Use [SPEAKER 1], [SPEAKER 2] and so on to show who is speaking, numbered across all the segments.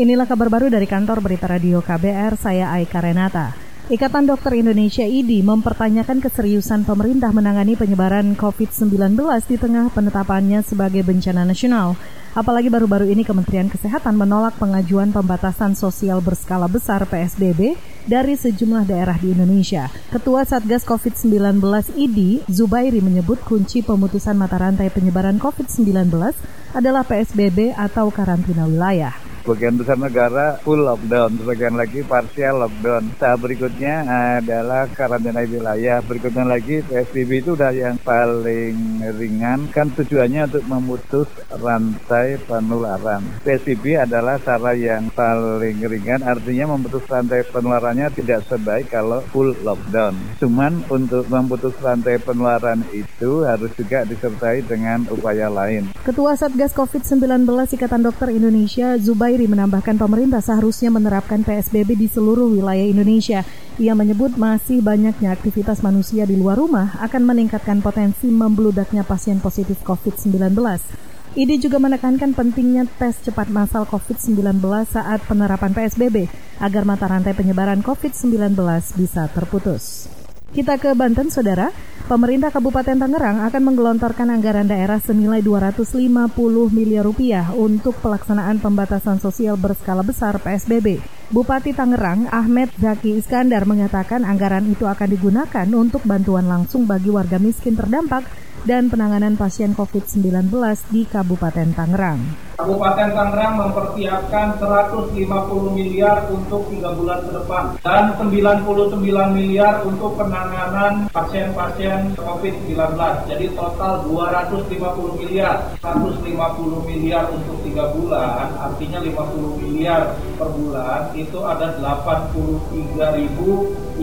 [SPEAKER 1] Inilah kabar baru dari kantor Berita Radio KBR, saya Aika Renata. Ikatan Dokter Indonesia IDI mempertanyakan keseriusan pemerintah menangani penyebaran COVID-19 di tengah penetapannya sebagai bencana nasional. Apalagi baru-baru ini Kementerian Kesehatan menolak pengajuan pembatasan sosial berskala besar PSBB dari sejumlah daerah di Indonesia. Ketua Satgas COVID-19 IDI, Zubairi menyebut kunci pemutusan mata rantai penyebaran COVID-19 adalah PSBB atau karantina wilayah.
[SPEAKER 2] Sebagian besar negara full lockdown, sebagian lagi partial lockdown. Tahap berikutnya adalah karantina wilayah. Berikutnya lagi PSBB itu udah yang paling ringan. Kan tujuannya untuk memutus rantai penularan. PSBB adalah cara yang paling ringan, artinya memutus rantai penularannya tidak sebaik kalau full lockdown. Cuman untuk memutus rantai penularan itu harus juga disertai dengan upaya lain.
[SPEAKER 1] Ketua Satgas COVID-19 Ikatan Dokter Indonesia Zubair Khairi menambahkan pemerintah seharusnya menerapkan PSBB di seluruh wilayah Indonesia. Ia menyebut masih banyaknya aktivitas manusia di luar rumah akan meningkatkan potensi membeludaknya pasien positif COVID-19. IDI juga menekankan pentingnya tes cepat masal COVID-19 saat penerapan PSBB agar mata rantai penyebaran COVID-19 bisa terputus. Kita ke Banten, Saudara. Pemerintah Kabupaten Tangerang akan menggelontorkan anggaran daerah senilai 250 miliar rupiah untuk pelaksanaan pembatasan sosial berskala besar PSBB. Bupati Tangerang Ahmed Zaki Iskandar mengatakan anggaran itu akan digunakan untuk bantuan langsung bagi warga miskin terdampak dan penanganan pasien COVID-19 di Kabupaten Tangerang.
[SPEAKER 3] Kabupaten Tangerang mempersiapkan 150 miliar untuk tiga bulan ke depan dan 99 miliar untuk penanganan pasien-pasien COVID-19. Jadi total 250 miliar, 150 miliar untuk tiga bulan, artinya 50 miliar per bulan itu ada 83.333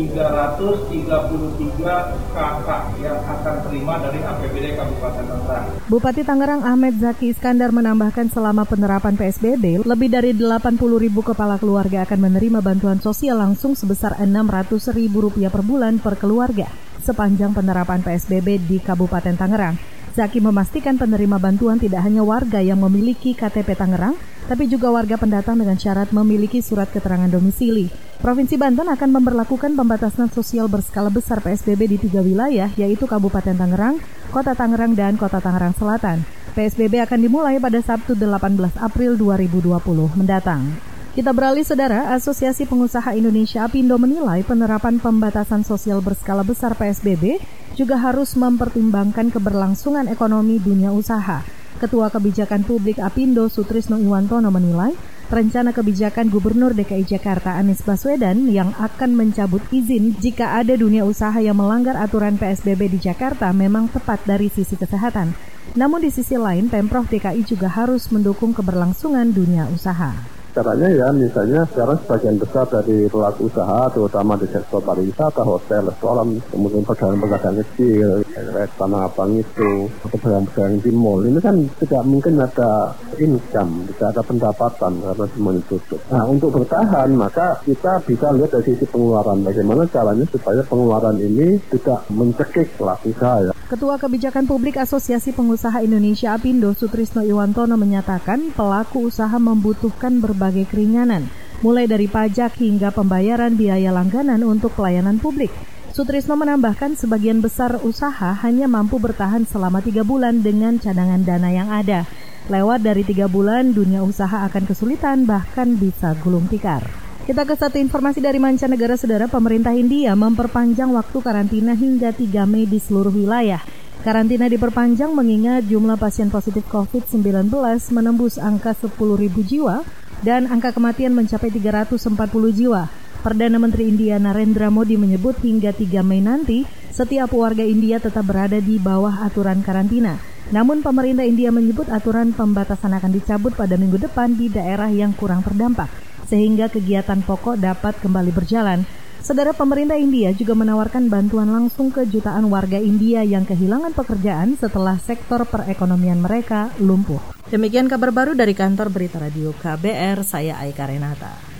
[SPEAKER 3] kakak yang akan terima dari APBD Kabupaten Tangerang.
[SPEAKER 1] Bupati Tangerang Ahmed Zaki Iskandar menambahkan selama penerapan PSBB, lebih dari 80 ribu kepala keluarga akan menerima bantuan sosial langsung sebesar 600 ribu rupiah per bulan per keluarga sepanjang penerapan PSBB di Kabupaten Tangerang. Zaki memastikan penerima bantuan tidak hanya warga yang memiliki KTP Tangerang, tapi juga warga pendatang dengan syarat memiliki surat keterangan domisili. Provinsi Banten akan memperlakukan pembatasan sosial berskala besar PSBB di tiga wilayah, yaitu Kabupaten Tangerang, Kota Tangerang, dan Kota Tangerang Selatan. PSBB akan dimulai pada Sabtu 18 April 2020 mendatang. Kita beralih, Saudara. Asosiasi Pengusaha Indonesia Apindo menilai penerapan pembatasan sosial berskala besar PSBB juga harus mempertimbangkan keberlangsungan ekonomi dunia usaha. Ketua Kebijakan Publik Apindo Sutrisno Iwantono menilai rencana kebijakan Gubernur DKI Jakarta Anies Baswedan yang akan mencabut izin jika ada dunia usaha yang melanggar aturan PSBB di Jakarta memang tepat dari sisi kesehatan. Namun di sisi lain, Pemprov DKI juga harus mendukung keberlangsungan dunia usaha
[SPEAKER 4] caranya ya misalnya sekarang sebagian besar dari pelaku usaha terutama di sektor pariwisata, hotel, restoran, kemudian pedagang-pedagang kecil, kayak tanah abang itu, pedagang-pedagang di mall ini kan tidak mungkin ada income, tidak ada pendapatan karena semuanya tutup. Nah untuk bertahan maka kita bisa lihat dari sisi pengeluaran bagaimana caranya supaya pengeluaran ini tidak mencekik pelaku usaha ya.
[SPEAKER 1] Ketua Kebijakan Publik Asosiasi Pengusaha Indonesia Apindo Sutrisno Iwantono menyatakan pelaku usaha membutuhkan berbagai keringanan, mulai dari pajak hingga pembayaran biaya langganan untuk pelayanan publik. Sutrisno menambahkan sebagian besar usaha hanya mampu bertahan selama tiga bulan dengan cadangan dana yang ada. Lewat dari tiga bulan, dunia usaha akan kesulitan bahkan bisa gulung tikar. Kita ke satu informasi dari mancanegara, saudara. Pemerintah India memperpanjang waktu karantina hingga 3 Mei di seluruh wilayah. Karantina diperpanjang mengingat jumlah pasien positif COVID-19 menembus angka 10.000 jiwa dan angka kematian mencapai 340 jiwa. Perdana Menteri India Narendra Modi menyebut hingga 3 Mei nanti, setiap warga India tetap berada di bawah aturan karantina. Namun pemerintah India menyebut aturan pembatasan akan dicabut pada minggu depan di daerah yang kurang terdampak sehingga kegiatan pokok dapat kembali berjalan. Saudara pemerintah India juga menawarkan bantuan langsung ke jutaan warga India yang kehilangan pekerjaan setelah sektor perekonomian mereka lumpuh. Demikian kabar baru dari kantor Berita Radio KBR, saya Aika Renata.